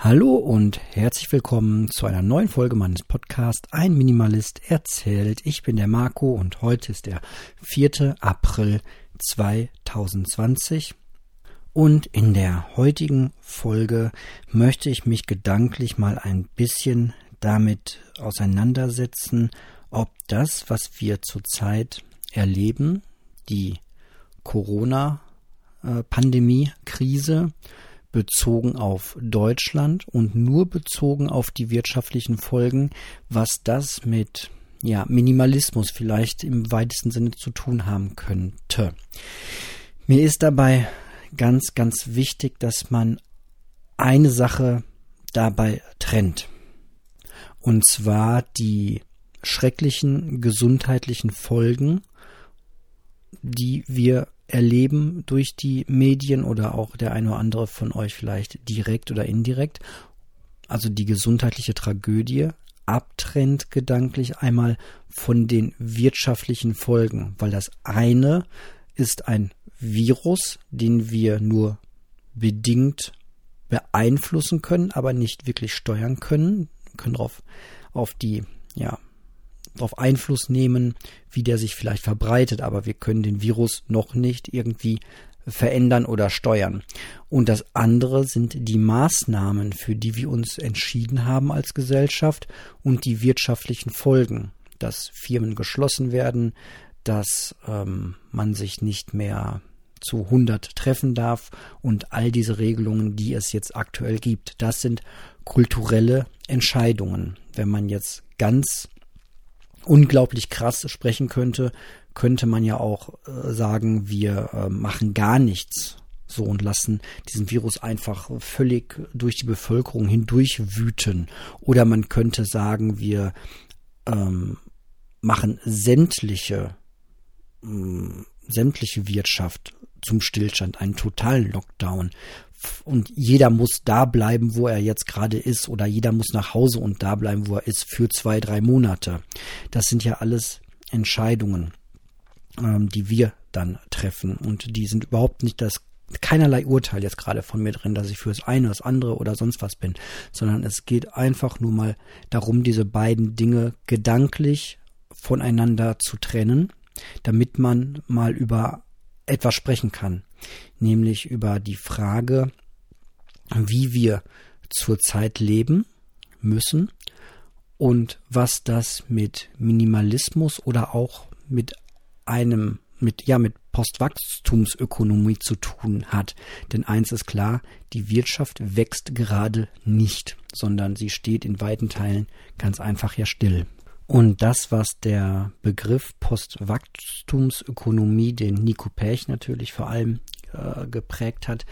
Hallo und herzlich willkommen zu einer neuen Folge meines Podcasts Ein Minimalist erzählt. Ich bin der Marco und heute ist der 4. April 2020. Und in der heutigen Folge möchte ich mich gedanklich mal ein bisschen damit auseinandersetzen, ob das, was wir zurzeit erleben, die Corona-Pandemie-Krise, bezogen auf Deutschland und nur bezogen auf die wirtschaftlichen Folgen, was das mit ja, Minimalismus vielleicht im weitesten Sinne zu tun haben könnte. Mir ist dabei ganz, ganz wichtig, dass man eine Sache dabei trennt. Und zwar die schrecklichen gesundheitlichen Folgen, die wir erleben durch die Medien oder auch der eine oder andere von euch vielleicht direkt oder indirekt. Also die gesundheitliche Tragödie abtrennt gedanklich einmal von den wirtschaftlichen Folgen, weil das eine ist ein Virus, den wir nur bedingt beeinflussen können, aber nicht wirklich steuern können, können darauf auf die ja, darauf Einfluss nehmen, wie der sich vielleicht verbreitet, aber wir können den Virus noch nicht irgendwie verändern oder steuern. Und das andere sind die Maßnahmen, für die wir uns entschieden haben als Gesellschaft und die wirtschaftlichen Folgen, dass Firmen geschlossen werden, dass ähm, man sich nicht mehr zu 100 treffen darf und all diese Regelungen, die es jetzt aktuell gibt. Das sind kulturelle Entscheidungen. Wenn man jetzt ganz unglaublich krass sprechen könnte, könnte man ja auch äh, sagen, wir äh, machen gar nichts so und lassen diesen Virus einfach völlig durch die Bevölkerung hindurch wüten. Oder man könnte sagen, wir ähm, machen sämtliche, äh, sämtliche Wirtschaft zum Stillstand, einen totalen Lockdown und jeder muss da bleiben, wo er jetzt gerade ist, oder jeder muss nach Hause und da bleiben, wo er ist, für zwei, drei Monate. Das sind ja alles Entscheidungen, ähm, die wir dann treffen. Und die sind überhaupt nicht das keinerlei Urteil jetzt gerade von mir drin, dass ich für das eine, das andere oder sonst was bin, sondern es geht einfach nur mal darum, diese beiden Dinge gedanklich voneinander zu trennen, damit man mal über etwas sprechen kann nämlich über die Frage, wie wir zurzeit leben müssen und was das mit Minimalismus oder auch mit einem mit ja mit Postwachstumsökonomie zu tun hat. Denn eins ist klar, die Wirtschaft wächst gerade nicht, sondern sie steht in weiten Teilen ganz einfach ja still. Und das, was der Begriff Postwachstumsökonomie, den Nico Pech natürlich vor allem äh, geprägt hat,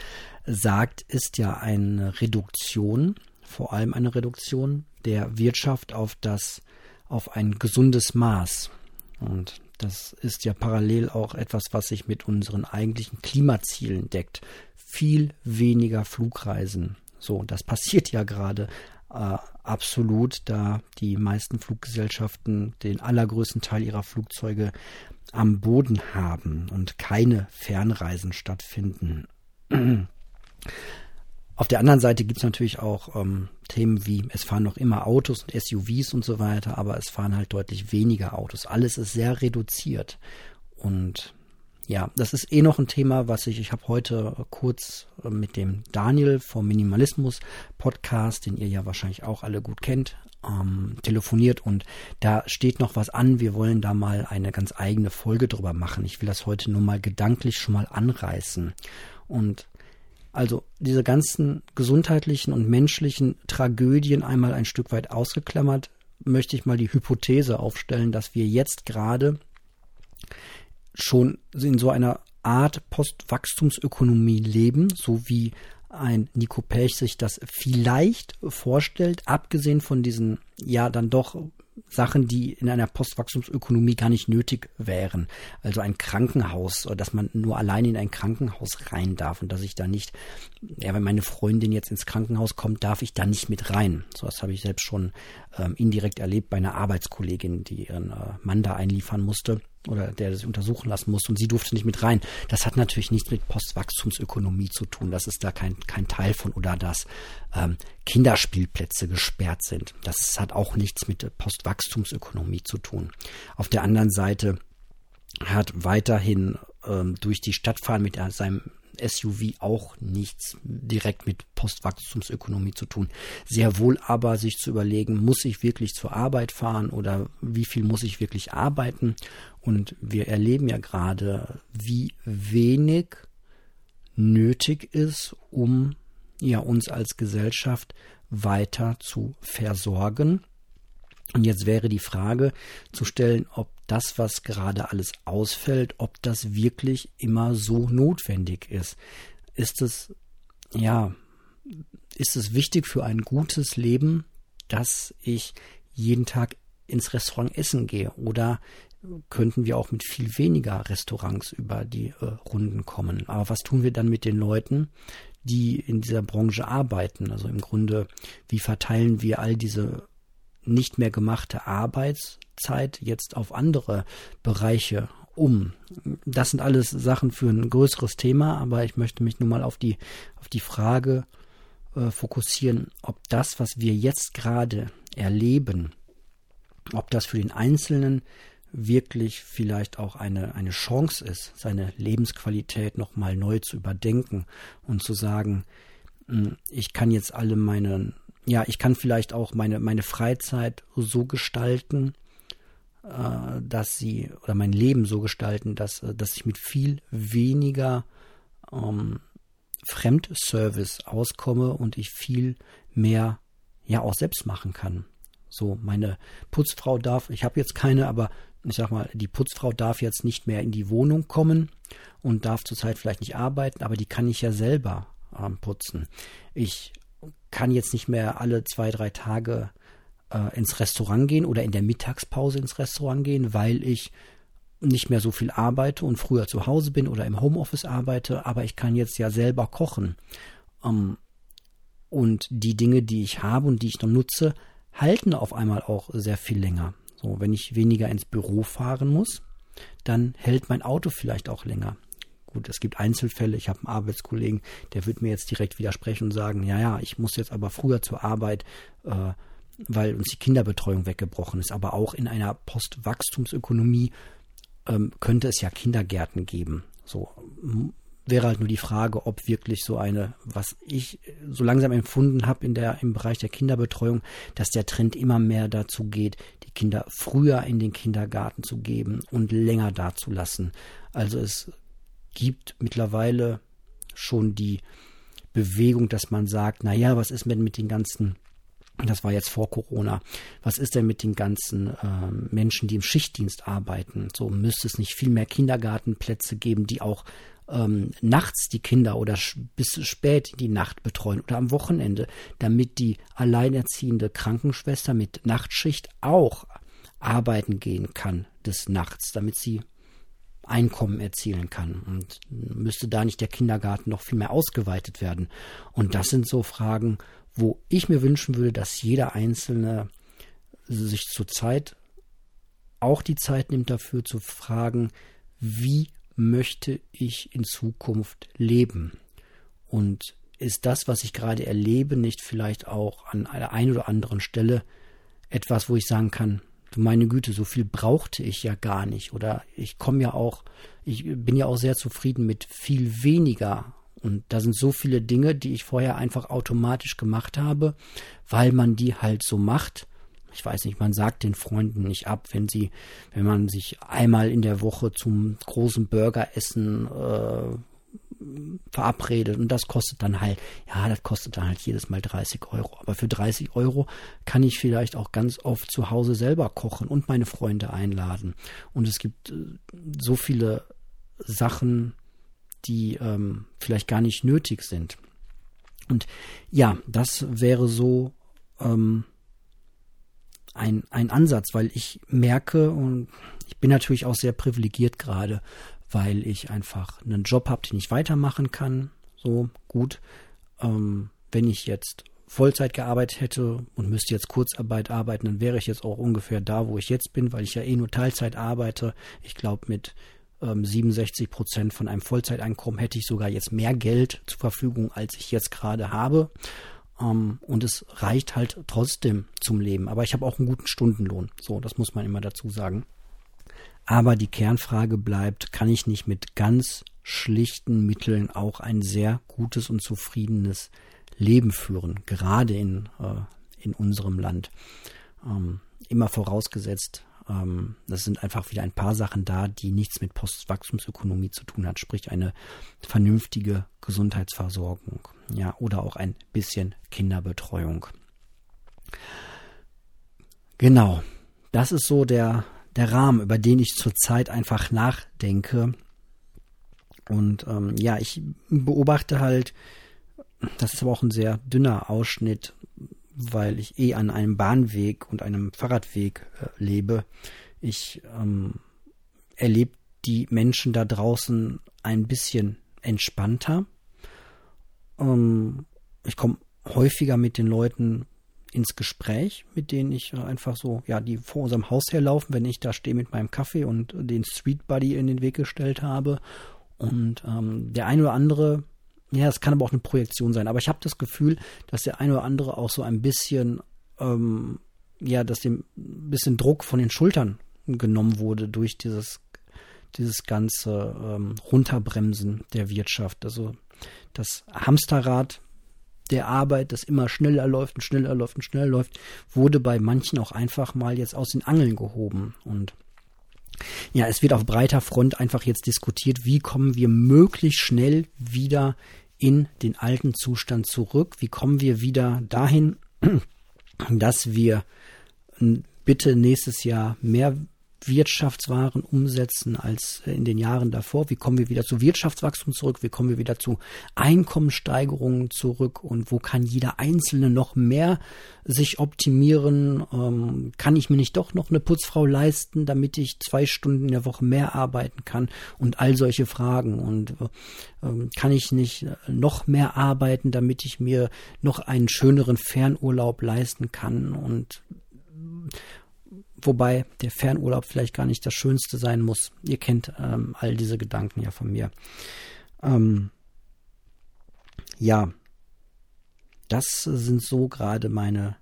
sagt, ist ja eine Reduktion, vor allem eine Reduktion der Wirtschaft auf das, auf ein gesundes Maß. Und das ist ja parallel auch etwas, was sich mit unseren eigentlichen Klimazielen deckt. Viel weniger Flugreisen. So, das passiert ja gerade äh, absolut, da die meisten Fluggesellschaften den allergrößten Teil ihrer Flugzeuge am Boden haben und keine Fernreisen stattfinden. Auf der anderen Seite gibt es natürlich auch ähm, Themen wie, es fahren noch immer Autos und SUVs und so weiter, aber es fahren halt deutlich weniger Autos. Alles ist sehr reduziert. Und ja, das ist eh noch ein Thema, was ich, ich habe heute kurz äh, mit dem Daniel vom Minimalismus Podcast, den ihr ja wahrscheinlich auch alle gut kennt, ähm, telefoniert und da steht noch was an. Wir wollen da mal eine ganz eigene Folge drüber machen. Ich will das heute nur mal gedanklich schon mal anreißen. Und also diese ganzen gesundheitlichen und menschlichen Tragödien einmal ein Stück weit ausgeklammert, möchte ich mal die Hypothese aufstellen, dass wir jetzt gerade schon in so einer Art Postwachstumsökonomie leben, so wie ein Nico Pech sich das vielleicht vorstellt, abgesehen von diesen ja dann doch Sachen, die in einer Postwachstumsökonomie gar nicht nötig wären. Also ein Krankenhaus, dass man nur allein in ein Krankenhaus rein darf und dass ich da nicht, ja, wenn meine Freundin jetzt ins Krankenhaus kommt, darf ich da nicht mit rein. So was habe ich selbst schon ähm, indirekt erlebt bei einer Arbeitskollegin, die ihren äh, Mann da einliefern musste oder der sich untersuchen lassen musste und sie durfte nicht mit rein. Das hat natürlich nichts mit Postwachstumsökonomie zu tun. Das ist da kein, kein Teil von oder dass ähm, Kinderspielplätze gesperrt sind. Das hat auch nichts mit Postwachstumsökonomie zu tun. Auf der anderen Seite hat weiterhin ähm, durch die Stadt fahren mit seinem SUV auch nichts direkt mit Postwachstumsökonomie zu tun. Sehr wohl aber sich zu überlegen, muss ich wirklich zur Arbeit fahren oder wie viel muss ich wirklich arbeiten? Und wir erleben ja gerade, wie wenig nötig ist, um ja uns als Gesellschaft weiter zu versorgen. Und jetzt wäre die Frage zu stellen, ob das, was gerade alles ausfällt, ob das wirklich immer so notwendig ist. Ist es, ja, ist es wichtig für ein gutes Leben, dass ich jeden Tag ins Restaurant essen gehe? Oder könnten wir auch mit viel weniger Restaurants über die äh, Runden kommen? Aber was tun wir dann mit den Leuten, die in dieser Branche arbeiten? Also im Grunde, wie verteilen wir all diese nicht mehr gemachte Arbeitszeit jetzt auf andere Bereiche um. Das sind alles Sachen für ein größeres Thema, aber ich möchte mich nun mal auf die, auf die Frage äh, fokussieren, ob das, was wir jetzt gerade erleben, ob das für den Einzelnen wirklich vielleicht auch eine, eine Chance ist, seine Lebensqualität nochmal neu zu überdenken und zu sagen, hm, ich kann jetzt alle meine ja, ich kann vielleicht auch meine, meine Freizeit so gestalten, äh, dass sie, oder mein Leben so gestalten, dass, äh, dass ich mit viel weniger ähm, Fremdservice auskomme und ich viel mehr ja auch selbst machen kann. So, meine Putzfrau darf, ich habe jetzt keine, aber ich sag mal, die Putzfrau darf jetzt nicht mehr in die Wohnung kommen und darf zurzeit vielleicht nicht arbeiten, aber die kann ich ja selber ähm, putzen. Ich kann jetzt nicht mehr alle zwei, drei Tage äh, ins Restaurant gehen oder in der Mittagspause ins Restaurant gehen, weil ich nicht mehr so viel arbeite und früher zu Hause bin oder im Homeoffice arbeite, aber ich kann jetzt ja selber kochen. Ähm, und die Dinge, die ich habe und die ich noch nutze, halten auf einmal auch sehr viel länger. So, wenn ich weniger ins Büro fahren muss, dann hält mein Auto vielleicht auch länger. Gut, es gibt Einzelfälle. Ich habe einen Arbeitskollegen, der wird mir jetzt direkt widersprechen und sagen, ja, ja, ich muss jetzt aber früher zur Arbeit, äh, weil uns die Kinderbetreuung weggebrochen ist. Aber auch in einer Postwachstumsökonomie ähm, könnte es ja Kindergärten geben. So wäre halt nur die Frage, ob wirklich so eine, was ich so langsam empfunden habe in der im Bereich der Kinderbetreuung, dass der Trend immer mehr dazu geht, die Kinder früher in den Kindergarten zu geben und länger dazulassen. Also es gibt mittlerweile schon die Bewegung, dass man sagt, na ja, was ist denn mit den ganzen das war jetzt vor Corona. Was ist denn mit den ganzen äh, Menschen, die im Schichtdienst arbeiten? So müsste es nicht viel mehr Kindergartenplätze geben, die auch ähm, nachts die Kinder oder bis spät in die Nacht betreuen oder am Wochenende, damit die alleinerziehende Krankenschwester mit Nachtschicht auch arbeiten gehen kann des Nachts, damit sie Einkommen erzielen kann. Und müsste da nicht der Kindergarten noch viel mehr ausgeweitet werden? Und das sind so Fragen, wo ich mir wünschen würde, dass jeder Einzelne sich zurzeit auch die Zeit nimmt dafür zu fragen, wie möchte ich in Zukunft leben? Und ist das, was ich gerade erlebe, nicht vielleicht auch an einer ein oder anderen Stelle etwas, wo ich sagen kann, meine Güte, so viel brauchte ich ja gar nicht. Oder ich komme ja auch, ich bin ja auch sehr zufrieden mit viel weniger. Und da sind so viele Dinge, die ich vorher einfach automatisch gemacht habe, weil man die halt so macht. Ich weiß nicht, man sagt den Freunden nicht ab, wenn sie, wenn man sich einmal in der Woche zum großen Burgeressen äh, verabredet und das kostet dann halt, ja, das kostet dann halt jedes Mal 30 Euro. Aber für 30 Euro kann ich vielleicht auch ganz oft zu Hause selber kochen und meine Freunde einladen. Und es gibt äh, so viele Sachen, die ähm, vielleicht gar nicht nötig sind. Und ja, das wäre so ähm, ein, ein Ansatz, weil ich merke und ich bin natürlich auch sehr privilegiert gerade, weil ich einfach einen Job habe, den ich weitermachen kann. So gut. Ähm, wenn ich jetzt Vollzeit gearbeitet hätte und müsste jetzt Kurzarbeit arbeiten, dann wäre ich jetzt auch ungefähr da, wo ich jetzt bin, weil ich ja eh nur Teilzeit arbeite. Ich glaube, mit ähm, 67 Prozent von einem Vollzeiteinkommen hätte ich sogar jetzt mehr Geld zur Verfügung, als ich jetzt gerade habe. Ähm, und es reicht halt trotzdem zum Leben. Aber ich habe auch einen guten Stundenlohn. So, das muss man immer dazu sagen. Aber die Kernfrage bleibt, kann ich nicht mit ganz schlichten Mitteln auch ein sehr gutes und zufriedenes Leben führen, gerade in, äh, in unserem Land. Ähm, immer vorausgesetzt, ähm, das sind einfach wieder ein paar Sachen da, die nichts mit Postwachstumsökonomie zu tun hat, sprich eine vernünftige Gesundheitsversorgung, ja, oder auch ein bisschen Kinderbetreuung. Genau, das ist so der, der Rahmen, über den ich zurzeit einfach nachdenke. Und ähm, ja, ich beobachte halt, das ist aber auch ein sehr dünner Ausschnitt, weil ich eh an einem Bahnweg und einem Fahrradweg äh, lebe. Ich ähm, erlebe die Menschen da draußen ein bisschen entspannter. Ähm, ich komme häufiger mit den Leuten ins Gespräch, mit denen ich äh, einfach so, ja, die vor unserem Haus herlaufen, wenn ich da stehe mit meinem Kaffee und den Street Buddy in den Weg gestellt habe. Und ähm, der eine oder andere ja, es kann aber auch eine Projektion sein. Aber ich habe das Gefühl, dass der eine oder andere auch so ein bisschen, ähm, ja, dass dem ein bisschen Druck von den Schultern genommen wurde durch dieses, dieses ganze ähm, Runterbremsen der Wirtschaft. Also das Hamsterrad der Arbeit, das immer schneller läuft und schneller läuft und schneller läuft, wurde bei manchen auch einfach mal jetzt aus den Angeln gehoben. Und ja, es wird auf breiter Front einfach jetzt diskutiert, wie kommen wir möglichst schnell wieder in den alten Zustand zurück? Wie kommen wir wieder dahin, dass wir bitte nächstes Jahr mehr Wirtschaftswaren umsetzen als in den Jahren davor? Wie kommen wir wieder zu Wirtschaftswachstum zurück? Wie kommen wir wieder zu Einkommenssteigerungen zurück? Und wo kann jeder Einzelne noch mehr sich optimieren? Ähm, kann ich mir nicht doch noch eine Putzfrau leisten, damit ich zwei Stunden in der Woche mehr arbeiten kann? Und all solche Fragen. Und ähm, kann ich nicht noch mehr arbeiten, damit ich mir noch einen schöneren Fernurlaub leisten kann? Und Wobei der Fernurlaub vielleicht gar nicht das Schönste sein muss. Ihr kennt ähm, all diese Gedanken ja von mir. Ähm, ja, das sind so gerade meine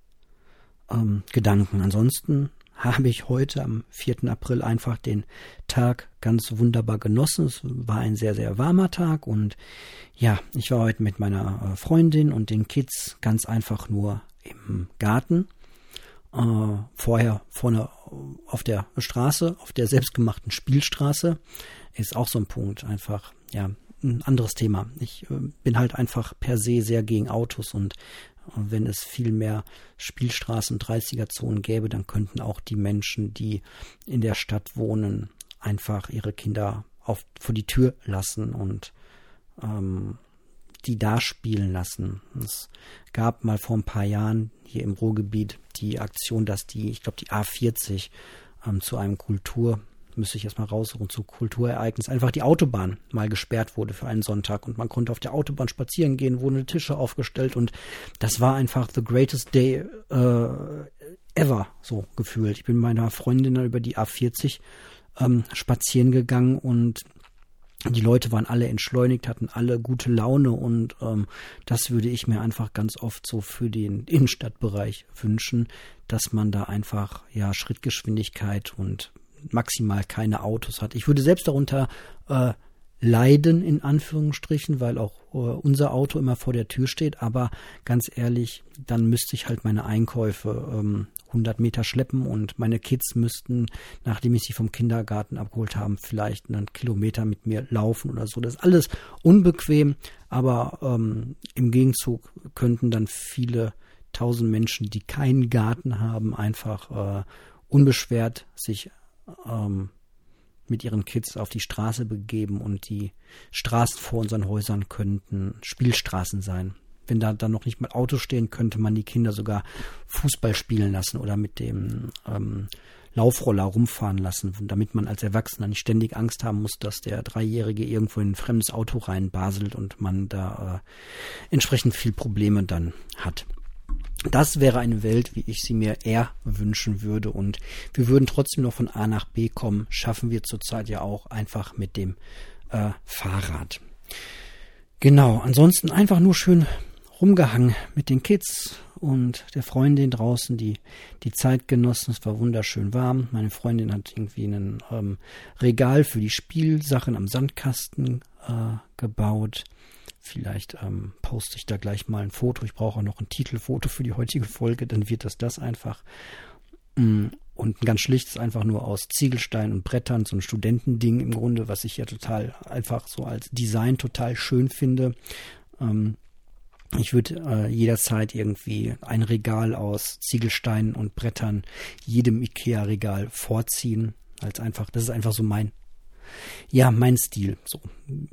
ähm, Gedanken. Ansonsten habe ich heute am 4. April einfach den Tag ganz wunderbar genossen. Es war ein sehr, sehr warmer Tag und ja, ich war heute mit meiner äh, Freundin und den Kids ganz einfach nur im Garten äh, vorher vorne auf der Straße, auf der selbstgemachten Spielstraße, ist auch so ein Punkt. Einfach, ja, ein anderes Thema. Ich äh, bin halt einfach per se sehr gegen Autos und äh, wenn es viel mehr Spielstraßen, 30er-Zonen gäbe, dann könnten auch die Menschen, die in der Stadt wohnen, einfach ihre Kinder auf, vor die Tür lassen und ähm, die da spielen lassen. Es gab mal vor ein paar Jahren hier im Ruhrgebiet die Aktion, dass die, ich glaube, die A40 ähm, zu einem Kultur, müsste ich erstmal raussuchen, zu Kulturereignis, einfach die Autobahn mal gesperrt wurde für einen Sonntag und man konnte auf der Autobahn spazieren gehen, wurden Tische aufgestellt und das war einfach the greatest day äh, ever, so gefühlt. Ich bin meiner Freundin über die A40 ähm, spazieren gegangen und die Leute waren alle entschleunigt, hatten alle gute Laune und ähm, das würde ich mir einfach ganz oft so für den Innenstadtbereich wünschen, dass man da einfach ja Schrittgeschwindigkeit und maximal keine Autos hat. Ich würde selbst darunter äh, leiden, in Anführungsstrichen, weil auch äh, unser Auto immer vor der Tür steht. Aber ganz ehrlich, dann müsste ich halt meine Einkäufe ähm, 100 Meter schleppen und meine Kids müssten, nachdem ich sie vom Kindergarten abgeholt habe, vielleicht einen Kilometer mit mir laufen oder so. Das ist alles unbequem, aber ähm, im Gegenzug könnten dann viele tausend Menschen, die keinen Garten haben, einfach äh, unbeschwert sich ähm, mit ihren Kids auf die Straße begeben und die Straßen vor unseren Häusern könnten Spielstraßen sein. Wenn da dann noch nicht mal Autos stehen, könnte man die Kinder sogar Fußball spielen lassen oder mit dem ähm, Laufroller rumfahren lassen, damit man als Erwachsener nicht ständig Angst haben muss, dass der Dreijährige irgendwo in ein fremdes Auto reinbaselt und man da äh, entsprechend viel Probleme dann hat. Das wäre eine Welt, wie ich sie mir eher wünschen würde. Und wir würden trotzdem noch von A nach B kommen. Schaffen wir zurzeit ja auch einfach mit dem äh, Fahrrad. Genau, ansonsten einfach nur schön rumgehangen mit den Kids und der Freundin draußen, die die Zeit genossen. Es war wunderschön warm. Meine Freundin hat irgendwie ein ähm, Regal für die Spielsachen am Sandkasten äh, gebaut. Vielleicht ähm, poste ich da gleich mal ein Foto. Ich brauche auch noch ein Titelfoto für die heutige Folge, dann wird das das einfach. Mm, und ein ganz schlichtes einfach nur aus Ziegelstein und Brettern, so ein Studentending im Grunde, was ich ja total einfach so als Design total schön finde. Ähm, ich würde äh, jederzeit irgendwie ein Regal aus Ziegelsteinen und Brettern jedem IKEA-Regal vorziehen. Als einfach, das ist einfach so mein ja, mein Stil. So.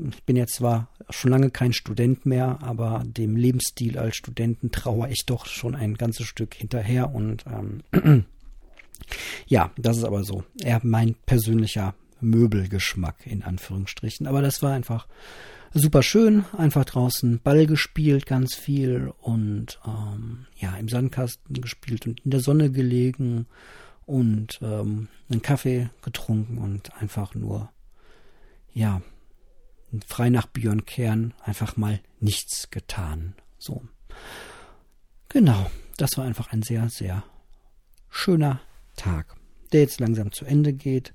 Ich bin jetzt zwar schon lange kein Student mehr, aber dem Lebensstil als Studenten traue ich doch schon ein ganzes Stück hinterher und ähm, ja, das ist aber so. Eher mein persönlicher Möbelgeschmack in Anführungsstrichen. Aber das war einfach super schön. Einfach draußen Ball gespielt, ganz viel und ähm, ja, im Sandkasten gespielt und in der Sonne gelegen und ähm, einen Kaffee getrunken und einfach nur ja, frei nach Björn Kern einfach mal nichts getan. So. Genau, das war einfach ein sehr, sehr schöner Tag, der jetzt langsam zu Ende geht.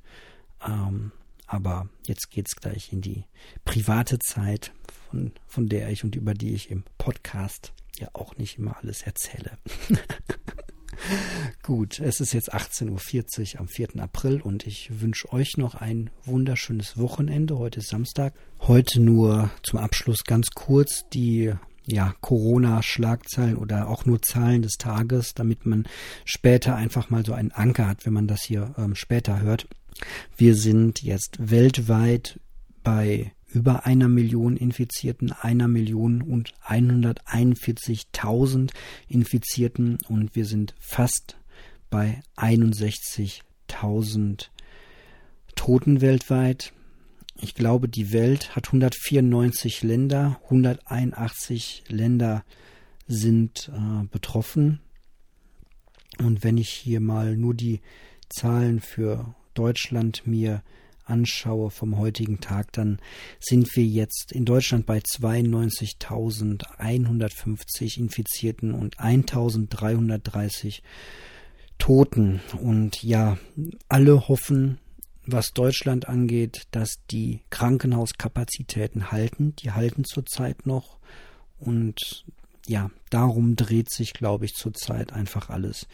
Ähm, aber jetzt geht's gleich in die private Zeit, von, von der ich und über die ich im Podcast ja auch nicht immer alles erzähle. Gut, es ist jetzt 18.40 Uhr am 4. April und ich wünsche euch noch ein wunderschönes Wochenende. Heute ist Samstag. Heute nur zum Abschluss ganz kurz die ja, Corona-Schlagzeilen oder auch nur Zahlen des Tages, damit man später einfach mal so einen Anker hat, wenn man das hier ähm, später hört. Wir sind jetzt weltweit bei über einer Million Infizierten, einer Million und 141.000 Infizierten und wir sind fast bei 61.000 Toten weltweit. Ich glaube, die Welt hat 194 Länder, 181 Länder sind äh, betroffen. Und wenn ich hier mal nur die Zahlen für Deutschland mir anschaue vom heutigen Tag, dann sind wir jetzt in Deutschland bei 92.150 Infizierten und 1.330 Toten. Und ja, alle hoffen, was Deutschland angeht, dass die Krankenhauskapazitäten halten. Die halten zurzeit noch. Und ja, darum dreht sich, glaube ich, zurzeit einfach alles.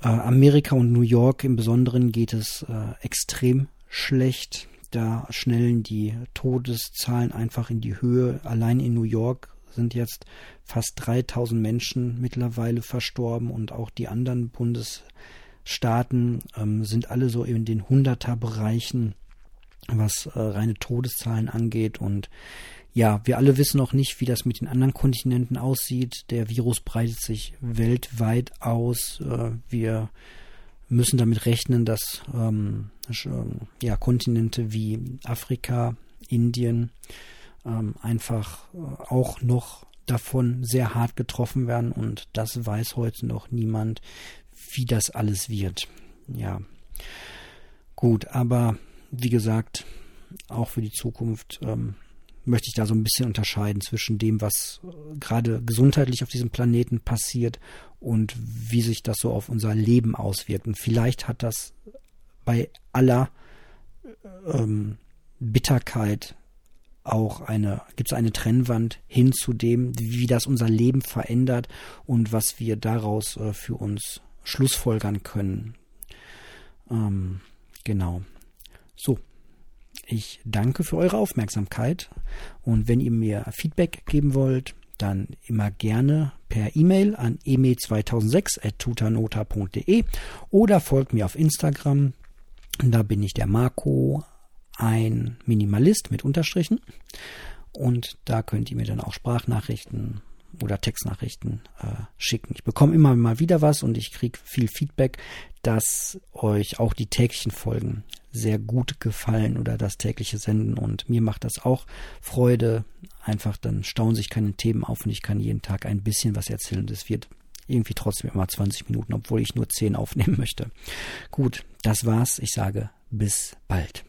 Äh, Amerika und New York im Besonderen geht es äh, extrem schlecht. Da schnellen die Todeszahlen einfach in die Höhe. Allein in New York sind jetzt fast 3000 Menschen mittlerweile verstorben und auch die anderen Bundesstaaten ähm, sind alle so in den Hunderter-Bereichen, was äh, reine Todeszahlen angeht. Und ja, wir alle wissen noch nicht, wie das mit den anderen Kontinenten aussieht. Der Virus breitet sich weltweit aus. Äh, wir müssen damit rechnen, dass ähm, ja, Kontinente wie Afrika, Indien ähm, einfach äh, auch noch davon sehr hart getroffen werden und das weiß heute noch niemand, wie das alles wird. Ja, gut, aber wie gesagt, auch für die Zukunft ähm, möchte ich da so ein bisschen unterscheiden zwischen dem, was äh, gerade gesundheitlich auf diesem Planeten passiert und wie sich das so auf unser Leben auswirkt. Und vielleicht hat das bei aller ähm, Bitterkeit auch eine, gibt es eine Trennwand hin zu dem, wie das unser Leben verändert und was wir daraus äh, für uns schlussfolgern können. Ähm, genau. So, ich danke für eure Aufmerksamkeit und wenn ihr mir Feedback geben wollt, dann immer gerne per E-Mail an eme2006.tutanota.de oder folgt mir auf Instagram. Da bin ich der Marco, ein Minimalist mit Unterstrichen. Und da könnt ihr mir dann auch Sprachnachrichten oder Textnachrichten äh, schicken. Ich bekomme immer mal wieder was und ich kriege viel Feedback, dass euch auch die täglichen Folgen sehr gut gefallen oder das tägliche Senden und mir macht das auch Freude. Einfach dann stauen sich keine Themen auf und ich kann jeden Tag ein bisschen was erzählen. Das wird irgendwie trotzdem immer 20 Minuten, obwohl ich nur 10 aufnehmen möchte. Gut, das war's. Ich sage bis bald.